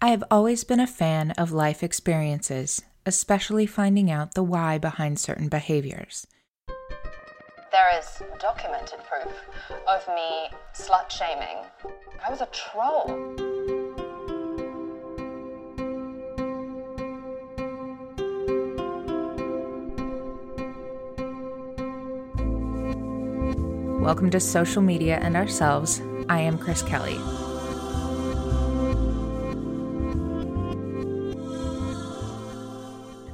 I have always been a fan of life experiences, especially finding out the why behind certain behaviors. There is documented proof of me slut shaming. I was a troll. Welcome to Social Media and Ourselves. I am Chris Kelly.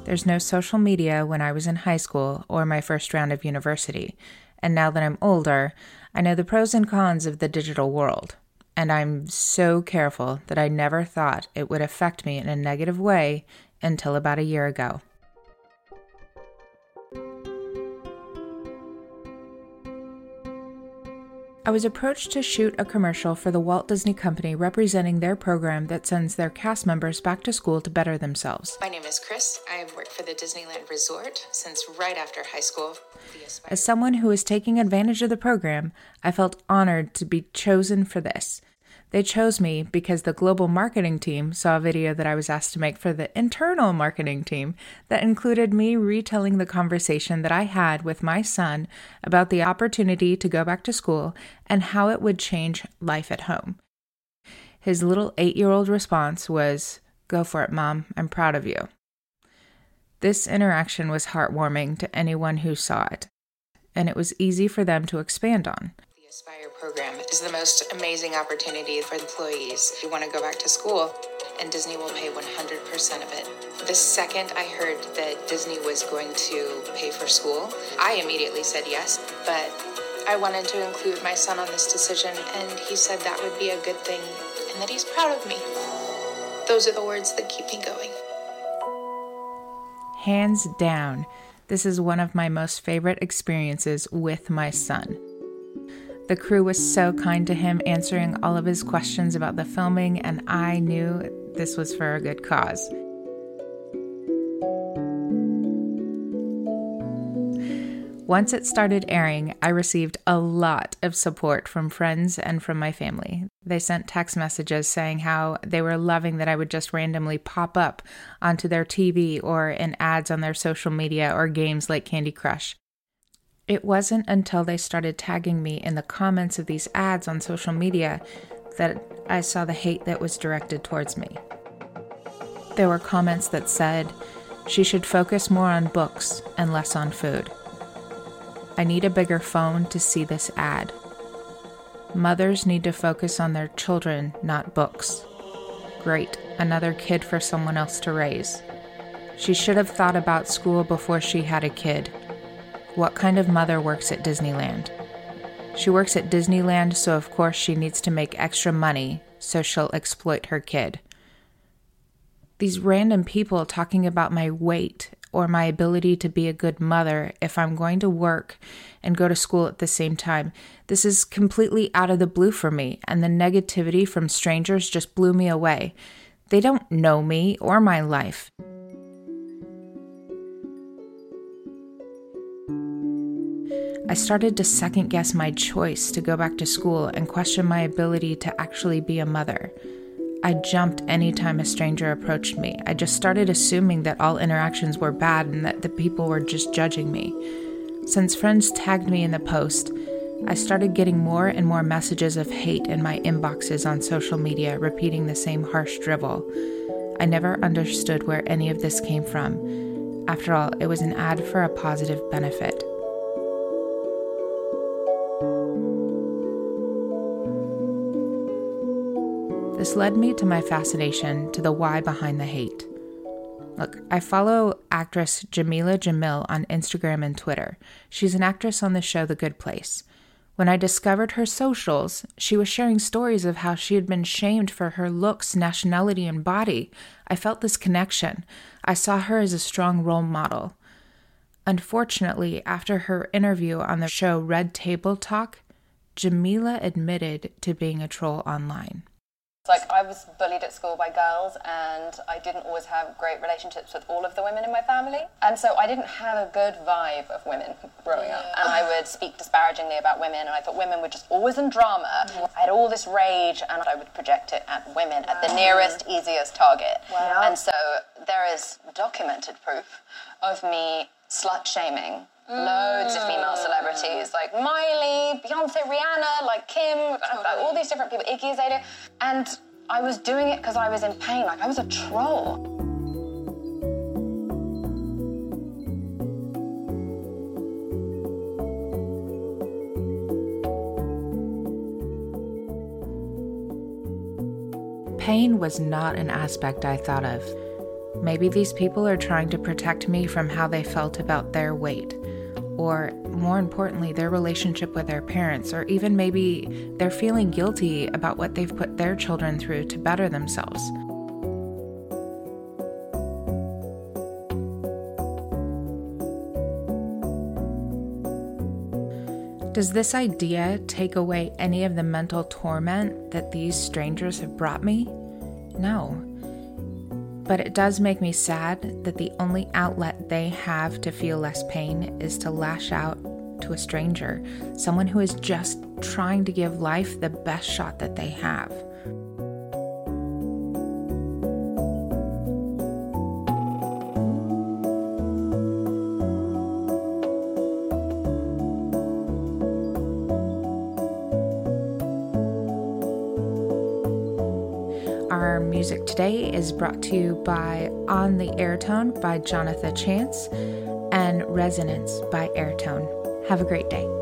There's no social media when I was in high school or my first round of university, and now that I'm older, I know the pros and cons of the digital world. And I'm so careful that I never thought it would affect me in a negative way until about a year ago. I was approached to shoot a commercial for the Walt Disney Company representing their program that sends their cast members back to school to better themselves. My name is Chris. I have worked for the Disneyland Resort since right after high school. As someone who is taking advantage of the program, I felt honored to be chosen for this. They chose me because the global marketing team saw a video that I was asked to make for the internal marketing team that included me retelling the conversation that I had with my son about the opportunity to go back to school and how it would change life at home. His little eight year old response was, Go for it, Mom. I'm proud of you. This interaction was heartwarming to anyone who saw it, and it was easy for them to expand on. Program is the most amazing opportunity for employees who want to go back to school, and Disney will pay 100% of it. The second I heard that Disney was going to pay for school, I immediately said yes, but I wanted to include my son on this decision, and he said that would be a good thing and that he's proud of me. Those are the words that keep me going. Hands down, this is one of my most favorite experiences with my son. The crew was so kind to him, answering all of his questions about the filming, and I knew this was for a good cause. Once it started airing, I received a lot of support from friends and from my family. They sent text messages saying how they were loving that I would just randomly pop up onto their TV or in ads on their social media or games like Candy Crush. It wasn't until they started tagging me in the comments of these ads on social media that I saw the hate that was directed towards me. There were comments that said, she should focus more on books and less on food. I need a bigger phone to see this ad. Mothers need to focus on their children, not books. Great, another kid for someone else to raise. She should have thought about school before she had a kid. What kind of mother works at Disneyland? She works at Disneyland, so of course she needs to make extra money, so she'll exploit her kid. These random people talking about my weight or my ability to be a good mother if I'm going to work and go to school at the same time. This is completely out of the blue for me, and the negativity from strangers just blew me away. They don't know me or my life. I started to second guess my choice to go back to school and question my ability to actually be a mother. I jumped anytime a stranger approached me. I just started assuming that all interactions were bad and that the people were just judging me. Since friends tagged me in the post, I started getting more and more messages of hate in my inboxes on social media, repeating the same harsh drivel. I never understood where any of this came from. After all, it was an ad for a positive benefit. Led me to my fascination to the why behind the hate. Look, I follow actress Jamila Jamil on Instagram and Twitter. She's an actress on the show The Good Place. When I discovered her socials, she was sharing stories of how she had been shamed for her looks, nationality, and body. I felt this connection. I saw her as a strong role model. Unfortunately, after her interview on the show Red Table Talk, Jamila admitted to being a troll online. Like I was bullied at school by girls and I didn't always have great relationships with all of the women in my family. And so I didn't have a good vibe of women growing yeah. up. And I would speak disparagingly about women and I thought women were just always in drama. Mm-hmm. I had all this rage and I would project it at women, wow. at the nearest, easiest target. Wow. And so there is documented proof of me slut shaming loads of female celebrities like Miley, Beyonce, Rihanna, like Kim, totally. all these different people, Iggy Azalea. And I was doing it because I was in pain, like I was a troll. Pain was not an aspect I thought of. Maybe these people are trying to protect me from how they felt about their weight or more importantly, their relationship with their parents, or even maybe they're feeling guilty about what they've put their children through to better themselves. Does this idea take away any of the mental torment that these strangers have brought me? No. But it does make me sad that the only outlet they have to feel less pain is to lash out to a stranger, someone who is just trying to give life the best shot that they have. Our music today is brought to you by On the Airtone by Jonathan Chance and Resonance by Airtone. Have a great day.